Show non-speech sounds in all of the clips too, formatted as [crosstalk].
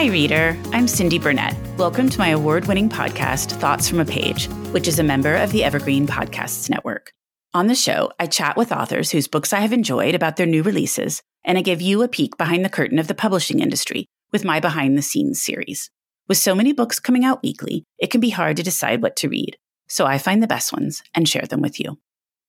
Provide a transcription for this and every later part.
Hi, reader. I'm Cindy Burnett. Welcome to my award winning podcast, Thoughts from a Page, which is a member of the Evergreen Podcasts Network. On the show, I chat with authors whose books I have enjoyed about their new releases, and I give you a peek behind the curtain of the publishing industry with my behind the scenes series. With so many books coming out weekly, it can be hard to decide what to read, so I find the best ones and share them with you.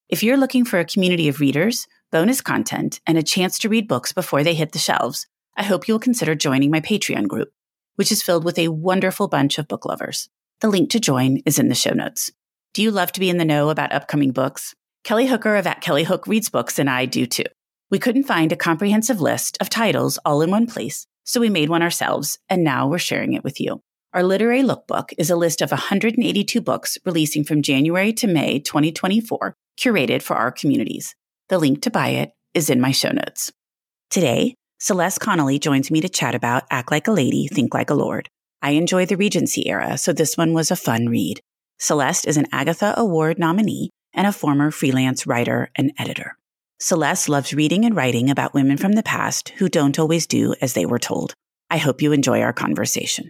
If you're looking for a community of readers, bonus content, and a chance to read books before they hit the shelves, I hope you'll consider joining my Patreon group, which is filled with a wonderful bunch of book lovers. The link to join is in the show notes. Do you love to be in the know about upcoming books? Kelly Hooker of At Kelly Hook Reads Books and I do too. We couldn't find a comprehensive list of titles all in one place, so we made one ourselves, and now we're sharing it with you. Our literary lookbook is a list of 182 books releasing from January to May 2024, curated for our communities. The link to buy it is in my show notes. Today, Celeste Connally joins me to chat about Act Like a Lady, Think Like a Lord. I enjoy the Regency era, so this one was a fun read. Celeste is an Agatha Award nominee and a former freelance writer and editor. Celeste loves reading and writing about women from the past who don't always do as they were told. I hope you enjoy our conversation.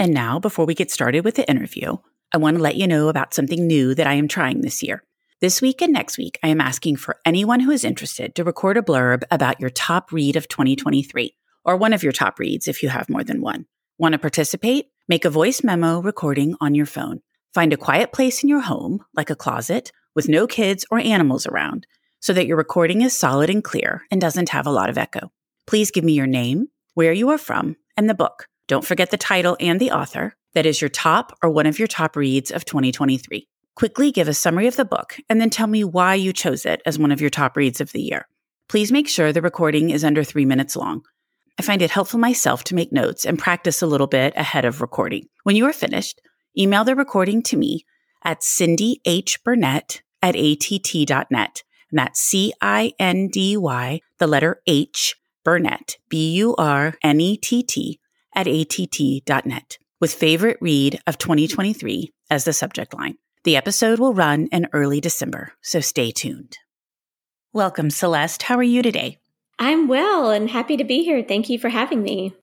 And now, before we get started with the interview, I want to let you know about something new that I am trying this year. This week and next week, I am asking for anyone who is interested to record a blurb about your top read of 2023, or one of your top reads if you have more than one. Want to participate? Make a voice memo recording on your phone. Find a quiet place in your home, like a closet, with no kids or animals around, so that your recording is solid and clear and doesn't have a lot of echo. Please give me your name, where you are from, and the book. Don't forget the title and the author. That is your top or one of your top reads of 2023. Quickly give a summary of the book and then tell me why you chose it as one of your top reads of the year. Please make sure the recording is under three minutes long. I find it helpful myself to make notes and practice a little bit ahead of recording. When you are finished, email the recording to me at Cindy H. Burnett at att.net. And that's C I N D Y, the letter H, Burnett, B U R N E T T at att.net with favorite read of 2023 as the subject line. The episode will run in early December, so stay tuned. Welcome, Celeste. How are you today? I'm well and happy to be here. Thank you for having me.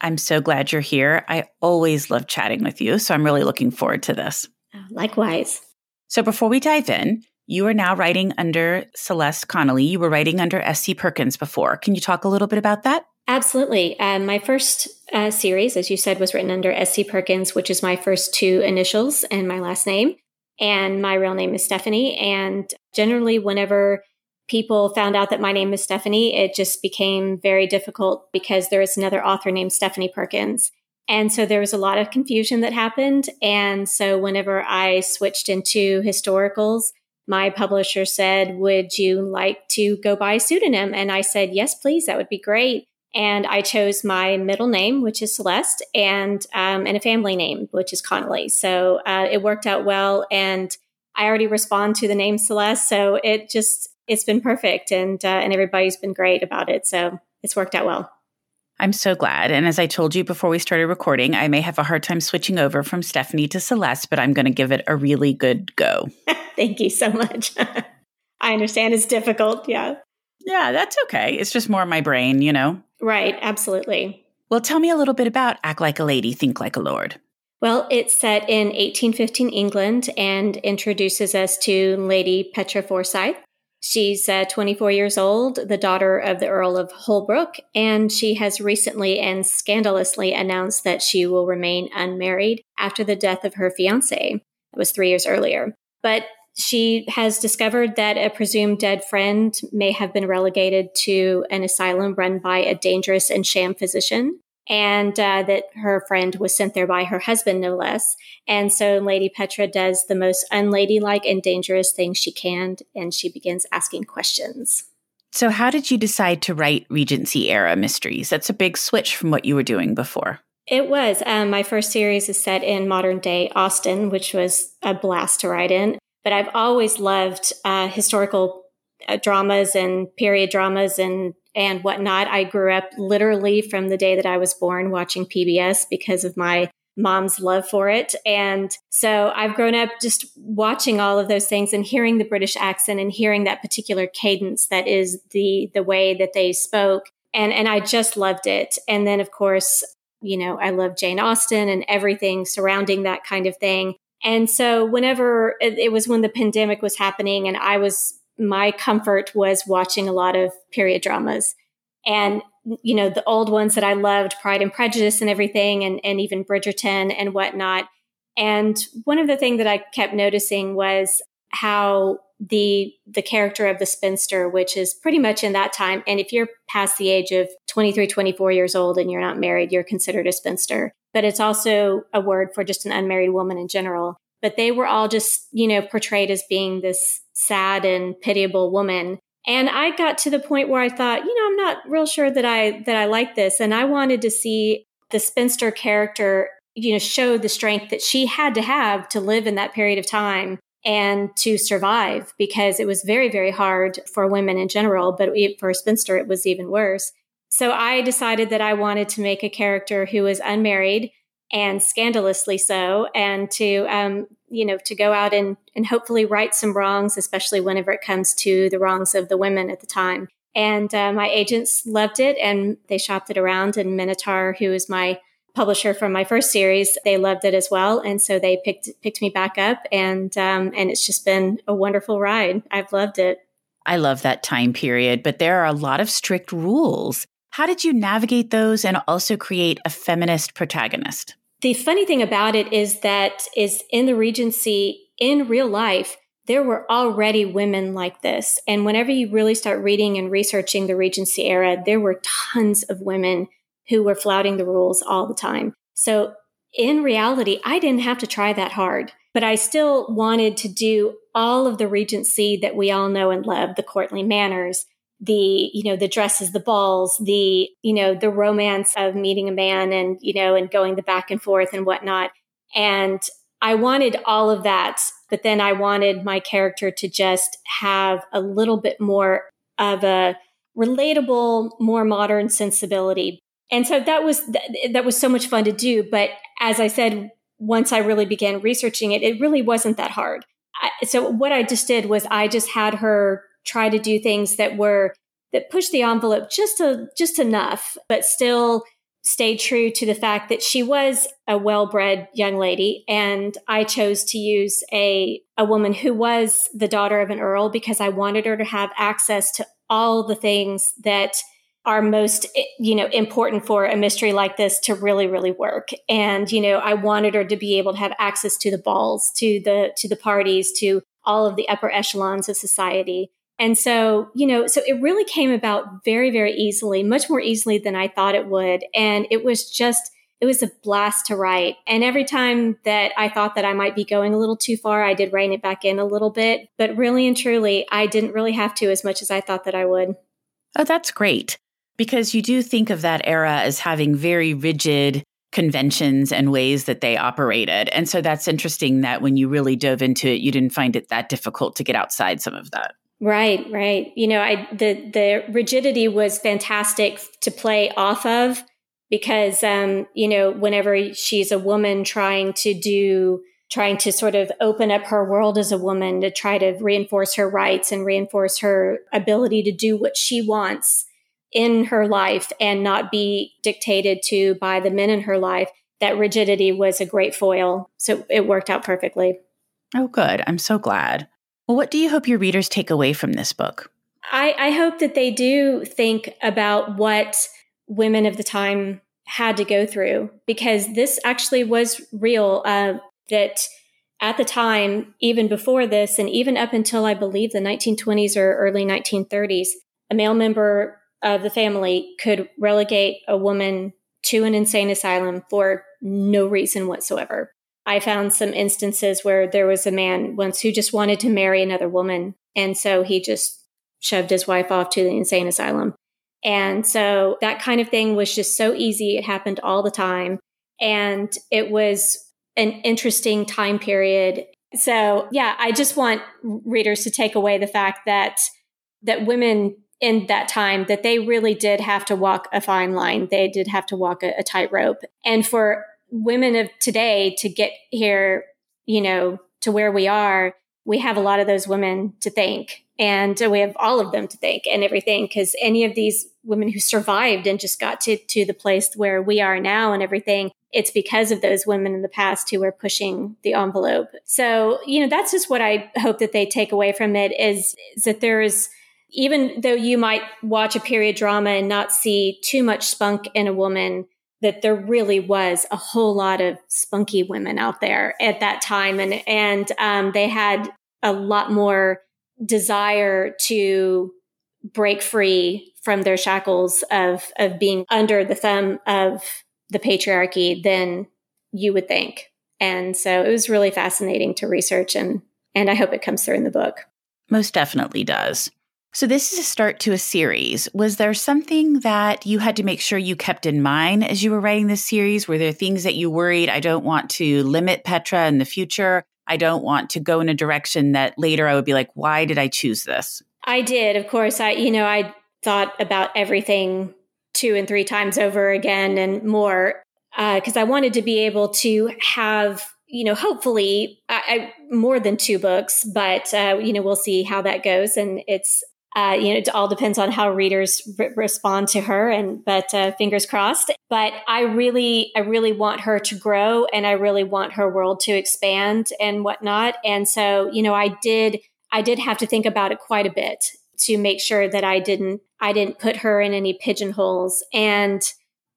I'm so glad you're here. I always love chatting with you, so I'm really looking forward to this. Oh, likewise. So before we dive in, you are now writing under Celeste Connally. You were writing under S.C. Perkins before. Can you talk a little bit about that? Absolutely. Um, my first uh, series, as you said, was written under S.C. Perkins, which is my first two initials and my last name. And my real name is Stephanie. And generally, whenever people found out that my name is Stephanie, it just became very difficult because there is another author named Stephanie Perkins. And so there was a lot of confusion that happened. And so whenever I switched into historicals, my publisher said, Would you like to go by a pseudonym? And I said, Yes, please. That would be great. And I chose my middle name, which is Celeste, and um, and a family name, which is Connally. So uh, it worked out well, and I already respond to the name Celeste, so it just it's been perfect, and uh, and everybody's been great about it. So it's worked out well. I'm so glad. And as I told you before we started recording, I may have a hard time switching over from Stephanie to Celeste, but I'm going to give it a really good go. [laughs] Thank you so much. [laughs] I understand it's difficult. Yeah. Yeah, that's okay. It's just more my brain, you know? Right, absolutely. Well, tell me a little bit about Act Like a Lady, Think Like a Lord. Well, it's set in 1815 England and introduces us to Lady Petra Forsyth. She's uh, 24 years old, the daughter of the Earl of Holbrook, and she has recently and scandalously announced that she will remain unmarried after the death of her fiance. It was three years earlier. But she has discovered that a presumed dead friend may have been relegated to an asylum run by a dangerous and sham physician, and uh, that her friend was sent there by her husband, no less. And so Lady Petra does the most unladylike and dangerous thing she can, and she begins asking questions. So, how did you decide to write Regency era mysteries? That's a big switch from what you were doing before. It was. Um, my first series is set in modern day Austin, which was a blast to write in. But I've always loved uh, historical uh, dramas and period dramas and and whatnot. I grew up literally from the day that I was born watching PBS because of my mom's love for it. And so I've grown up just watching all of those things and hearing the British accent and hearing that particular cadence that is the the way that they spoke. And and I just loved it. And then of course, you know, I love Jane Austen and everything surrounding that kind of thing. And so whenever it, it was when the pandemic was happening and I was, my comfort was watching a lot of period dramas and, you know, the old ones that I loved, Pride and Prejudice and everything, and, and even Bridgerton and whatnot. And one of the things that I kept noticing was how the the character of the spinster which is pretty much in that time and if you're past the age of 23 24 years old and you're not married you're considered a spinster but it's also a word for just an unmarried woman in general. But they were all just you know portrayed as being this sad and pitiable woman. And i got to the point where i thought you know i'm not real sure that i that i like this. And i wanted to see the spinster character you know show the strength that she had to have to live in that period of time and to survive because it was very, very hard for women in general, but for a spinster, it was even worse. So I decided that I wanted to make a character who was unmarried and scandalously so, and to, um, you know, to go out and, and hopefully right some wrongs, especially whenever it comes to the wrongs of the women at the time. And uh, my agents loved it and they shopped it around. And Minotaur, who is my publisher from my first series, they loved it as well, and so they picked picked me back up, and um, and it's just been a wonderful ride. I've loved it. I love that time period, but there are a lot of strict rules. How did you navigate those and also create a feminist protagonist? The funny thing about it is that is in the Regency in real life there were already women like this. And whenever you really start reading and researching the Regency era, there were tons of women who were flouting the rules all the time. So in reality, I didn't have to try that hard, but I still wanted to do all of the Regency that we all know and love, the courtly manners, the, you know, the dresses, the balls, the, you know, the romance of meeting a man and, you know, and going the back and forth and whatnot. And I wanted all of that, but then I wanted my character to just have a little bit more of a relatable, more modern sensibility. And so that was that was so much fun to do. But as i said once i really began researching it it really wasn't that hard. I, so what i just did was i just had her try to do things that were that pushed the envelope just a just enough but still stayed true to the fact that she was a well-bred young lady. And i chose to use a a woman who was the daughter of an earl because i wanted her to have access to all the things that are most you know important for a mystery like this to really really work. And you know i wanted her to be able to have access to the balls to the to the parties to all of the upper echelons of society and so you know so it really came about very very easily much more easily than i thought it would. And it was just it was a blast to write. And every time that i thought that i might be going a little too far i did rein it back in a little bit. But really and truly i didn't really have to as much as i thought that i would. Oh that's great. Because you do think of that era as having very rigid conventions and ways that they operated. And so that's interesting that when you really dove into it, you didn't find it that difficult to get outside some of that. Right, right. You know, I the the rigidity was fantastic to play off of because um, you know, whenever she's a woman trying to do trying to sort of open up her world as a woman to try to reinforce her rights and reinforce her ability to do what she wants in her life and not be dictated to by the men in her life that rigidity was a great foil. So it worked out perfectly. Oh, good. I'm so glad. Well, what do you hope your readers take away from this book? I, I hope that they do think about what women of the time had to go through because this actually was real. Uh, that at the time, even before this, and even up until I believe the 1920s or early 1930s, a male member of the family could relegate a woman to an insane asylum for no reason whatsoever. I found some instances where there was a man once who just wanted to marry another woman. And so he just shoved his wife off to the insane asylum. And so that kind of thing was just so easy. It happened all the time. And it was an interesting time period. So yeah, I just want readers to take away the fact that that women in that time that they really did have to walk a fine line. They did have to walk a, a tightrope. And for women of today to get here, you know, to where we are, we have a lot of those women to thank. And we have all of them to thank and everything because any of these women who survived and just got to, to the place where we are now and everything, it's because of those women in the past who were pushing the envelope. So, you know, that's just what I hope that they take away from it is, is that there is, even though you might watch a period drama and not see too much spunk in a woman, that there really was a whole lot of spunky women out there at that time, and and um, they had a lot more desire to break free from their shackles of of being under the thumb of the patriarchy than you would think. And so it was really fascinating to research and and I hope it comes through in the book. Most definitely does. So, this is a start to a series. Was there something that you had to make sure you kept in mind as you were writing this series? Were there things that you worried, I don't want to limit Petra in the future? I don't want to go in a direction that later I would be like, why did I choose this? I did. Of course, I, you know, I thought about everything two and three times over again and more because uh, I wanted to be able to have you know, hopefully, I, I, more than two books, but uh, you know, we'll see how that goes. And it's uh, you know, it all depends on how readers re- respond to her, and but uh, fingers crossed. But I really, I really want her to grow, and I really want her world to expand and whatnot. And so, you know, I did, I did have to think about it quite a bit to make sure that I didn't, I didn't put her in any pigeonholes. And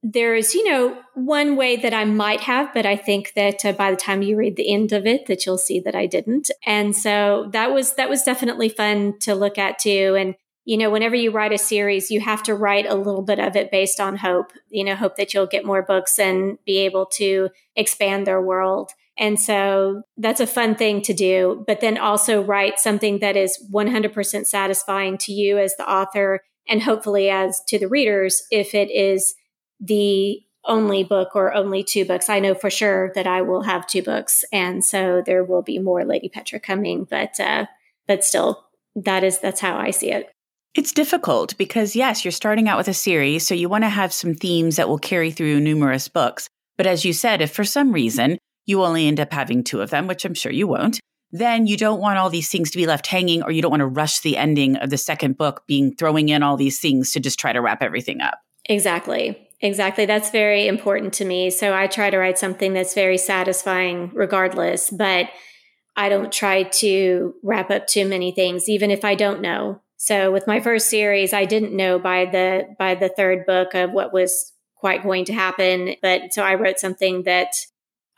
there's, you know, one way that I might have, but I think that uh, by the time you read the end of it, that you'll see that I didn't. And so that was, that was definitely fun to look at too. And, you know, whenever you write a series, you have to write a little bit of it based on hope, you know, hope that you'll get more books and be able to expand their world. And so that's a fun thing to do, but then also write something that is 100% satisfying to you as the author and hopefully as to the readers if it is the only book or only two books. I know for sure that I will have two books, and so there will be more Lady Petra coming. But uh, but still, that is that's how I see it. It's difficult because yes, you're starting out with a series, so you want to have some themes that will carry through numerous books. But as you said, if for some reason you only end up having two of them, which I'm sure you won't, then you don't want all these things to be left hanging, or you don't want to rush the ending of the second book, being throwing in all these things to just try to wrap everything up. Exactly. Exactly. That's very important to me. So I try to write something that's very satisfying regardless, but I don't try to wrap up too many things, even if I don't know. So with my first series, I didn't know by the by the third book of what was quite going to happen. But so I wrote something that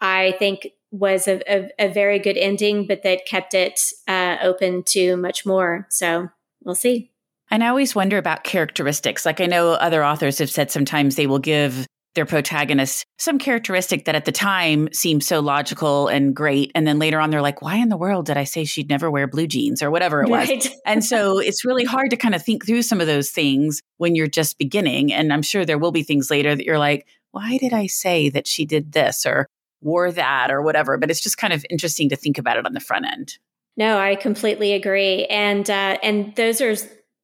I think was a, a, a very good ending, but that kept it uh, open to much more. So we'll see. And I always wonder about characteristics. Like I know other authors have said sometimes they will give their protagonist some characteristic that at the time seems so logical and great. And then later on, they're like, why in the world did I say she'd never wear blue jeans or whatever it was? Right. [laughs] and so it's really hard to kind of think through some of those things when you're just beginning. And I'm sure there will be things later that you're like, why did I say that she did this or wore that or whatever? But it's just kind of interesting to think about it on the front end. No, I completely agree. And uh, and those are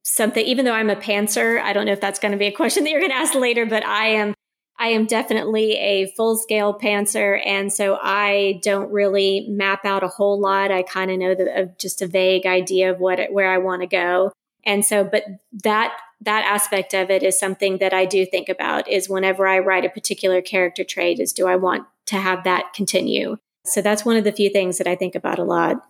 something, even though I'm a pantser, I don't know if that's going to be a question that you're going to ask later, but I am, I am definitely a full scale pantser. And so I don't really map out a whole lot. I kind of know the, just a vague idea of what, where I want to go. And so, but that that aspect of it is something that I do think about is whenever I write a particular character trait is do I want to have that continue? So that's one of the few things that I think about a lot.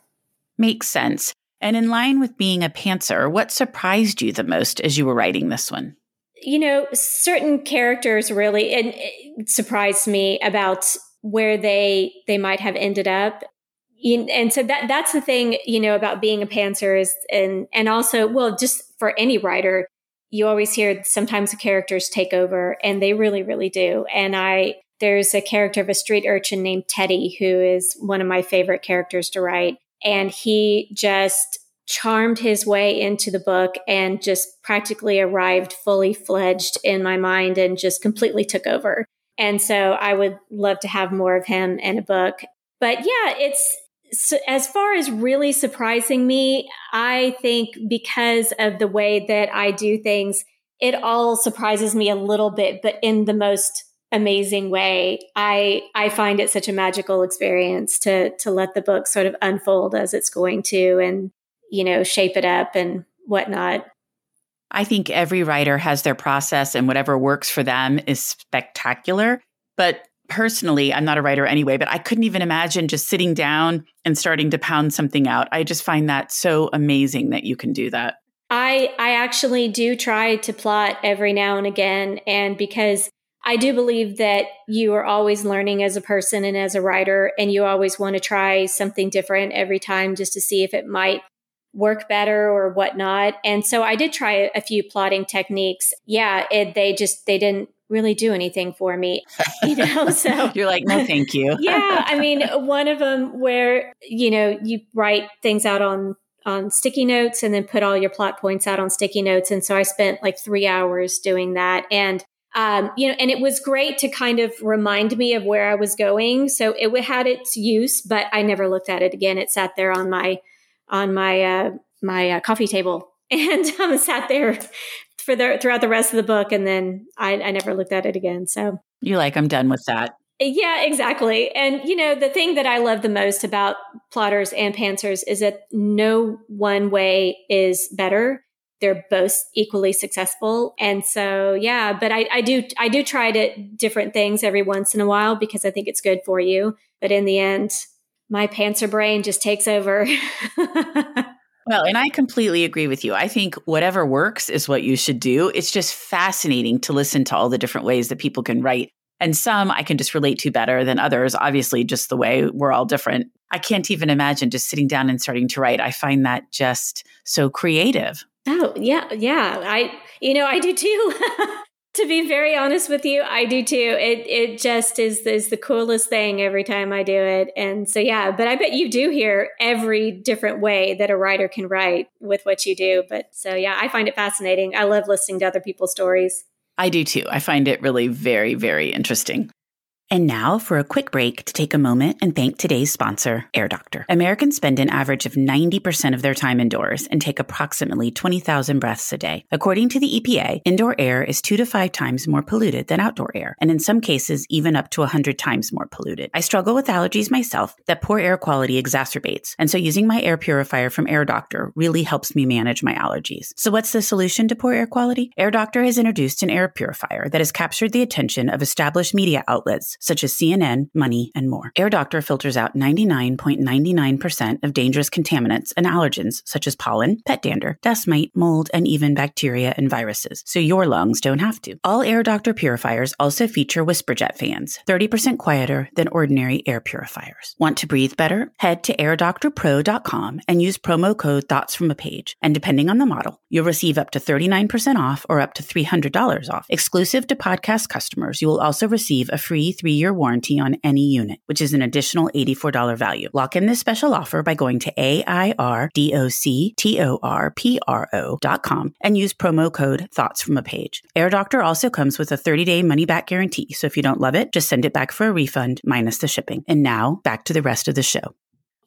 Makes sense. And in line with being a pantser, what surprised you the most as you were writing this one? You know, certain characters really and surprised me about where they they might have ended up. And so that that's the thing, you know, about being a pantser is and and also, well, just for any writer, you always hear sometimes the characters take over and they really, really do. And I there's a character of a street urchin named Teddy who is one of my favorite characters to write. And he just charmed his way into the book and just practically arrived fully fledged in my mind and just completely took over. And so I would love to have more of him in a book. But yeah, it's so as far as really surprising me, I think because of the way that I do things, it all surprises me a little bit, but in the most amazing way. I I find it such a magical experience to to let the book sort of unfold as it's going to and you know shape it up and whatnot. I think every writer has their process and whatever works for them is spectacular. But personally, I'm not a writer anyway, but I couldn't even imagine just sitting down and starting to pound something out. I just find that so amazing that you can do that. I I actually do try to plot every now and again and because I do believe that you are always learning as a person and as a writer and you always want to try something different every time just to see if it might work better or whatnot. And so I did try a few plotting techniques. Yeah, it, they just they didn't really do anything for me, [laughs] you know. So [laughs] you're like, no, thank you. [laughs] yeah, I mean, one of them where you know you write things out on on sticky notes and then put all your plot points out on sticky notes. And so I spent like three hours doing that. And um, you know, and it was great to kind of remind me of where I was going. So it had its use, but I never looked at it again. It sat there on my on my uh, my uh, coffee table [laughs] and um, sat there for the throughout the rest of the book, and then I, I never looked at it again. So you're like, I'm done with that. Yeah, exactly. And you know, the thing that I love the most about plotters and pantsers is that no one way is better. They're both equally successful. And so, yeah, but I, I do, I do try to different things every once in a while because I think it's good for you. But in the end, my pantser brain just takes over. [laughs] Well, and I completely agree with you. I think whatever works is what you should do. It's just fascinating to listen to all the different ways that people can write. And some I can just relate to better than others, obviously, just the way we're all different. I can't even imagine just sitting down and starting to write. I find that just so creative. Oh, yeah. Yeah. I, you know, I do too. [laughs] to be very honest with you, I do too. It it just is is the coolest thing every time I do it. And so yeah, but I bet you do hear every different way that a writer can write with what you do. But so yeah, I find it fascinating. I love listening to other people's stories. I do too. I find it really very very interesting. And now for a quick break to take a moment and thank today's sponsor, Air Doctor. Americans spend an average of 90% of their time indoors and take approximately 20,000 breaths a day. According to the EPA, indoor air is two to five times more polluted than outdoor air, and in some cases, even up to 100 times more polluted. I struggle with allergies myself that poor air quality exacerbates, and so using my air purifier from Air Doctor really helps me manage my allergies. So what's the solution to poor air quality? Air Doctor has introduced an air purifier that has captured the attention of established media outlets such as CNN, Money, and more. Air Doctor filters out 99.99% of dangerous contaminants and allergens such as pollen, pet dander, dust mite, mold, and even bacteria and viruses, so your lungs don't have to. All Air Doctor purifiers also feature WhisperJet fans, 30% quieter than ordinary air purifiers. Want to breathe better? Head to airdoctorpro.com and use promo code Thoughts from a Page. And depending on the model, you'll receive up to 39% off or up to $300 off. Exclusive to podcast customers, you will also receive a free three year warranty on any unit, which is an additional $84 value. Lock in this special offer by going to AIRDOCTORPRO.com and use promo code Thoughts from a Page. Air Doctor also comes with a 30 day money back guarantee. So if you don't love it, just send it back for a refund minus the shipping. And now back to the rest of the show.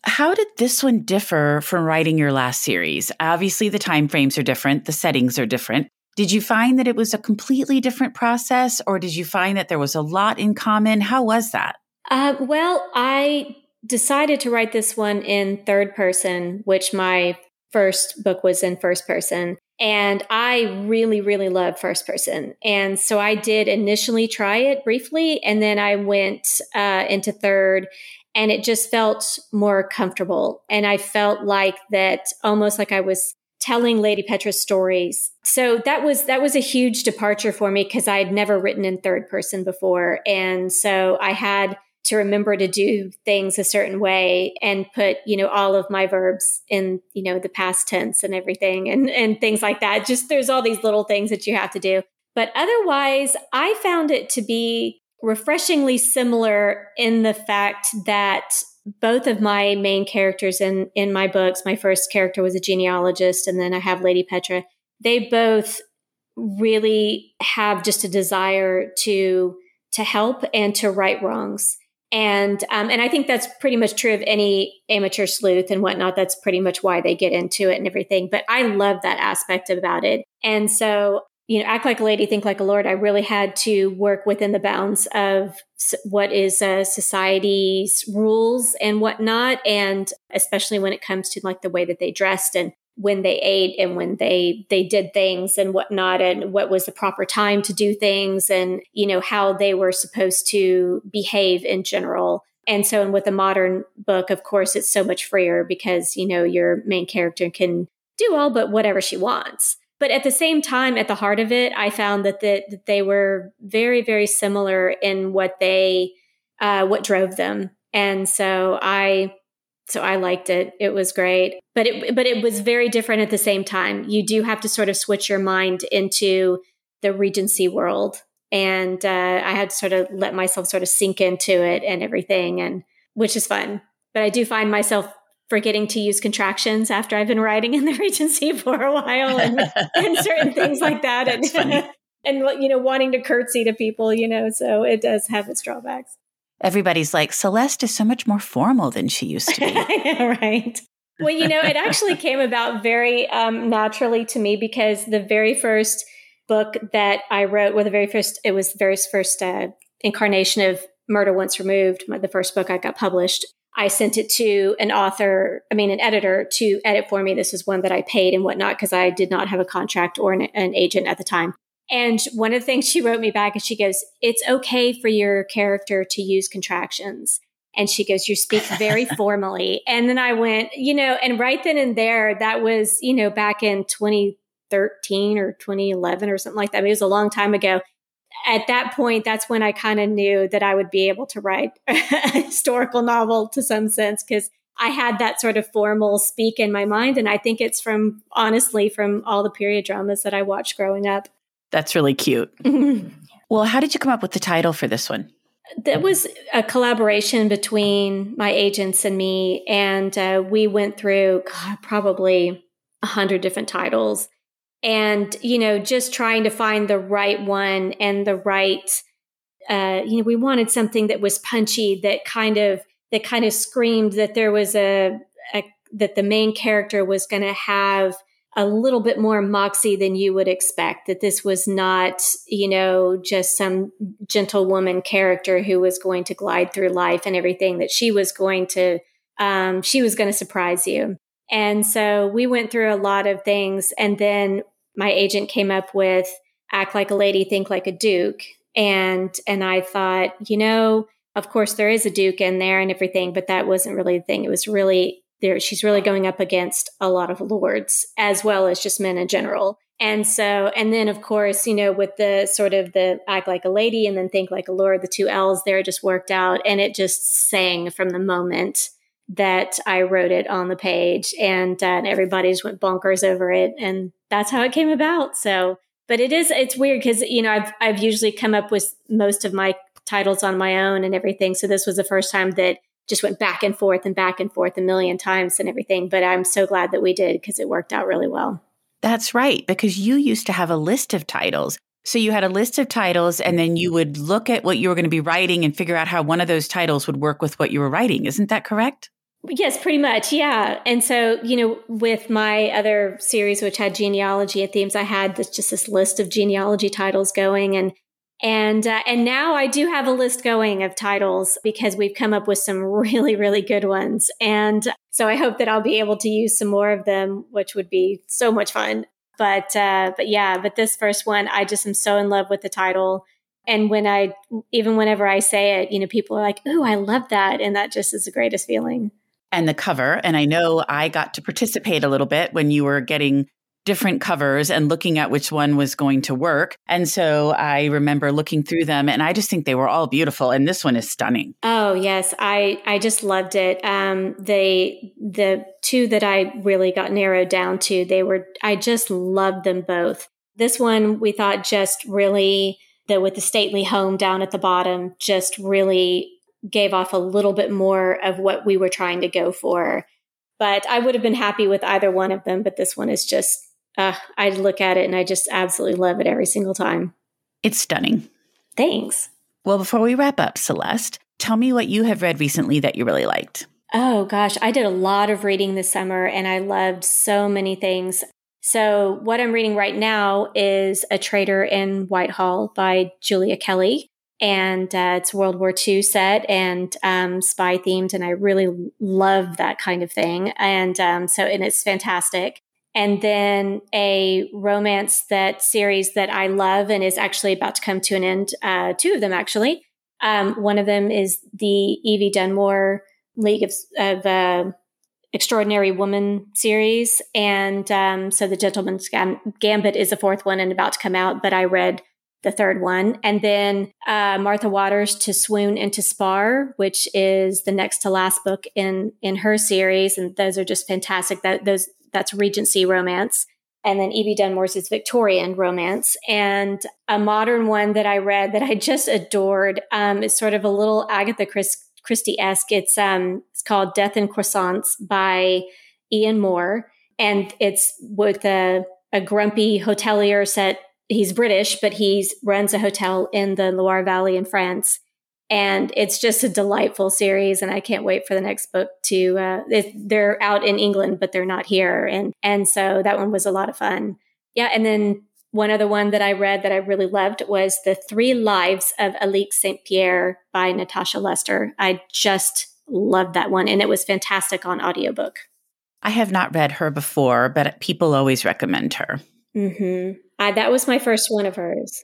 How did this one differ from writing your last series? Obviously, the time frames are different, the settings are different. Did you find that it was a completely different process, or did you find that there was a lot in common? How was that? Uh, well, I decided to write this one in third person, which my first book was in first person. And I really, really love first person. And so I did initially try it briefly, and then I went uh, into third, and it just felt more comfortable. And I felt like that almost like I was telling Lady Petra's stories. So that was that was a huge departure for me because I had never written in third person before. And so I had to remember to do things a certain way and put, you know, all of my verbs in, you know, the past tense and everything and and things like that. Just there's all these little things that you have to do. But otherwise, I found it to be refreshingly similar in the fact that both of my main characters in in my books, my first character was a genealogist, and then I have Lady Petra. They both really have just a desire to to help and to right wrongs. And um, and I think that's pretty much true of any amateur sleuth and whatnot. That's pretty much why they get into it and everything. But I love that aspect about it. And so you know, act like a lady, think like a lord. I really had to work within the bounds of what is uh, society's rules and whatnot, and especially when it comes to like the way that they dressed and when they ate and when they they did things and whatnot, and what was the proper time to do things, and you know how they were supposed to behave in general. And so, and with a modern book, of course, it's so much freer because you know your main character can do all but whatever she wants but at the same time, at the heart of it, I found that, the, that they were very, very similar in what they, uh, what drove them. And so I, so I liked it. It was great, but it, but it was very different at the same time. You do have to sort of switch your mind into the Regency world. And uh, I had to sort of let myself sort of sink into it and everything, and which is fun. But I do find myself forgetting to use contractions after I've been writing in the [laughs] Regency for a while and, and certain things like that. And, [laughs] and, you know, wanting to curtsy to people, you know, so it does have its drawbacks. Everybody's like, Celeste is so much more formal than she used to be. [laughs] right. Well, you know, it actually came about very um, naturally to me because the very first book that I wrote, well, the very first, it was the very first uh, incarnation of Murder Once Removed, the first book I got published I sent it to an author, I mean, an editor to edit for me. This was one that I paid and whatnot because I did not have a contract or an, an, agent at the time. And one of the things [laughs] she wrote me back is she goes, It's okay for your character to use contractions. And she goes, You speak very [laughs] formally. And then I went, you know, and right then and there, that was, you know, back in 2013 or 2011 or something like that. I mean, it was a long time ago at that point, that's when I kind of knew that I would be able to write [laughs] a historical novel to some sense because I had that sort of formal speak in my mind. And I think it's from, honestly, from all the period dramas that I watched growing up. That's really cute. well, how did you come up with the title for this one? That was a collaboration between my agents and me. And uh, we went through God, probably a hundred different titles and you know just trying to find the right one and the right uh, you know we wanted something that was punchy that kind of that kind of screamed that there was a, a that the main character was going to have a little bit more moxie than you would expect that this was not you know just some gentlewoman character who was going to glide through life and everything that she was going to um, she was going to surprise you and so we went through a lot of things. And then my agent came up with act like a lady, think like a duke. And, and I thought, you know, of course there is a duke in there and everything, but that wasn't really the thing. It was really there. She's really going up against a lot of lords as well as just men in general. And so, and then of course, you know, with the sort of the act like a lady and then think like a lord, the two L's there just worked out and it just sang from the moment that I wrote it on the page, and, uh, and everybody just went bonkers over it, and that's how it came about. So, but it is it's weird because you know I've I've usually come up with most of my titles on my own and everything. So this was the first time that just went back and forth and back and forth a million times and everything. But I'm so glad that we did because it worked out really well. That's right, because you used to have a list of titles. So you had a list of titles, and then you would look at what you were going to be writing and figure out how one of those titles would work with what you were writing. Isn't that correct? Yes, pretty much. Yeah. And so, you know, with my other series, which had genealogy and themes, I had this, just this list of genealogy titles going. And, And uh, and now I do have a list going of titles because we've come up with some [laughs] really really good ones. And so I hope that I'll be able to use some more of them, which would be so much fun. But uh, but yeah, but this first one, I just am so in love with the title. And when I even whenever I say it, you know, people are like, "Oh, I love that," and that just is the greatest feeling and the cover. And I know I got to participate a little bit when you were getting different covers and looking at which one was going to work. And so I remember looking through them and I just think they were all beautiful and this one is stunning. Oh, yes. I I just loved it. Um they the two that I really got narrowed down to, they were I just loved them both. This one we thought just really the with the stately home down at the bottom just really gave off a little bit more of what we were trying to go for. But I would have been happy with either one of them, but this one is just uh, I look at it and I just absolutely love it every single time. It's stunning. Thanks. Well, before we wrap up, Celeste, tell me what you have read recently that you really liked. Oh, gosh. I did a lot of reading this summer and I loved so many things. So, what I'm reading right now is A Traitor in Whitehall by Julia Kelly. And uh, it's World War II set and um, spy themed. And I really love that kind of thing. And um, so, and it's fantastic and then a romance that series that I love and is actually about to come to an end. Uh, two of them actually. Um, one of them is the Evie Dunmore League of, of uh, Extraordinary Woman series, and um, so the Gentleman's Gambit is the fourth one and about to come out. But I read the third one, and then uh, Martha Waters to Swoon and to Spar, which is the next to last book in in her series, and those are just fantastic. That those that's Regency romance. And then Evie Dunmore's is Victorian romance. And a modern one that I read that I just adored um, is sort of a little Agatha Christie esque. It's, um, it's called Death and Croissants by Ian Moore. And it's with a, a grumpy hotelier set. He's British, but he runs a hotel in the Loire Valley in France. And it's just a delightful series and i can't wait for the next book to uh, they're out in england but they're not here. And and so that one was a lot of fun. Yeah and then one other one that i read that i really loved was the three lives of alix st pierre by natasha lester i just loved that one and it was fantastic on audiobook. I have not read her before but people always recommend her. Mm-hmm. I, that was my first one of hers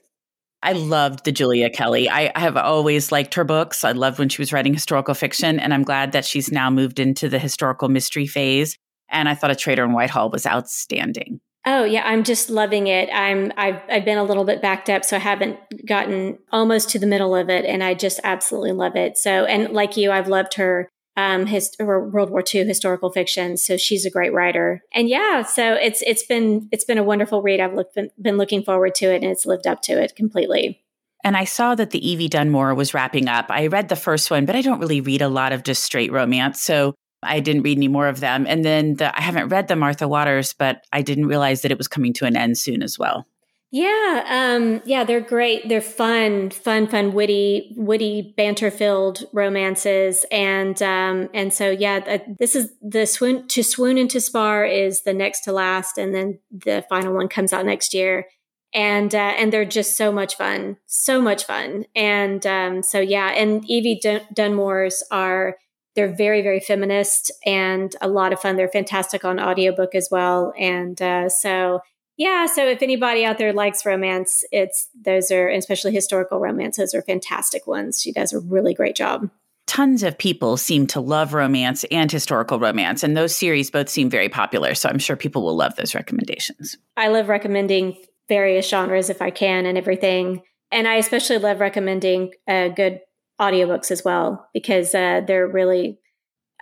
I loved the Julia Kelly. I have always liked her books. I loved when she was writing historical fiction, and I'm glad that she's now moved into the historical mystery phase. And I thought A Traitor in Whitehall was outstanding. Oh yeah, I'm just loving it. I'm I've I've been a little bit backed up, so I haven't gotten almost to the middle of it, and I just absolutely love it. So, and like you, I've loved her um, his World War II historical fiction. So she's a great writer, and yeah, so it's it's been it's been a wonderful read. I've looked, been, been looking forward to it, and it's lived up to it completely. And I saw that the Evie Dunmore was wrapping up. I read the first one, but I don't really read a lot of just straight romance, so I didn't read any more of them. And then the, I haven't read the Martha Waters, but I didn't realize that it was coming to an end soon as well. Yeah, um, yeah, they're great. They're fun, fun, fun, witty, witty, banter-filled romances, and um, and so yeah, this is the swoon to swoon into spar is the next to last, and then the final one comes out next year, and uh, and they're just so much fun, so much fun, and um, so yeah, and Evie Dun- Dunmore's are they're very very feminist and a lot of fun. They're fantastic on audiobook as well, and uh, so yeah, so if anybody out there likes romance, it's those are especially historical romance, those are fantastic ones. She does a really great job. Tons of people seem to love romance and historical romance, and those series both seem very popular. So I'm sure people will love those recommendations. I love recommending various genres if I can and everything. And I especially love recommending uh, good audiobooks as well because uh, they're really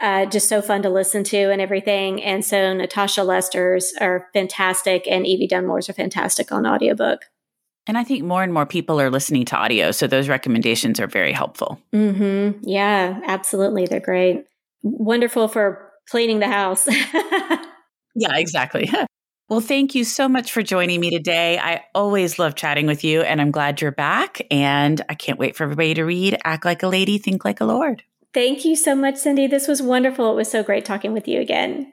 uh, just so fun to listen to and everything. And so Natasha Lester's are fantastic and Evie Dunmore's are fantastic on audiobook. And I think more and more people are listening to audio. So those recommendations are very helpful. Mm-hmm. Yeah, absolutely. They're great. Wonderful for cleaning the house. [laughs] yeah, exactly. [laughs] Well, thank you so much for joining me today. I always love chatting with you, and I'm glad you're back. And I can't wait for everybody to read Act Like a Lady, Think Like a Lord. Thank you so much, Cindy. This was wonderful. It was so great talking with you again.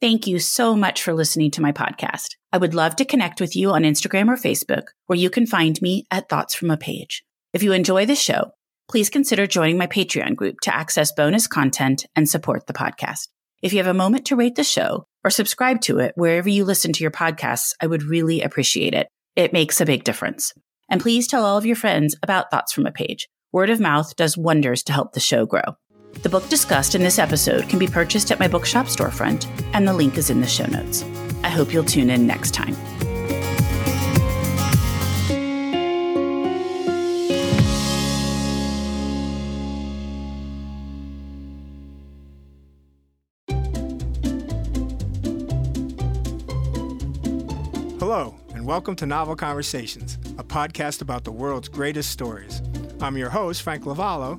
Thank you so much for listening to my podcast. I would love to connect with you on Instagram or Facebook, where you can find me at Thoughts from a Page. If you enjoy the show, please consider joining my Patreon group to access bonus content and support the podcast. If you have a moment to rate the show or subscribe to it wherever you listen to your podcasts, I would really appreciate it. It makes a big difference. And please tell all of your friends about Thoughts from a Page. Word of mouth does wonders to help the show grow. The book discussed in this episode can be purchased at my bookshop storefront, and the link is in the show notes. I hope you'll tune in next time. Hello, and welcome to Novel Conversations, a podcast about the world's greatest stories. I'm your host, Frank Lavallo,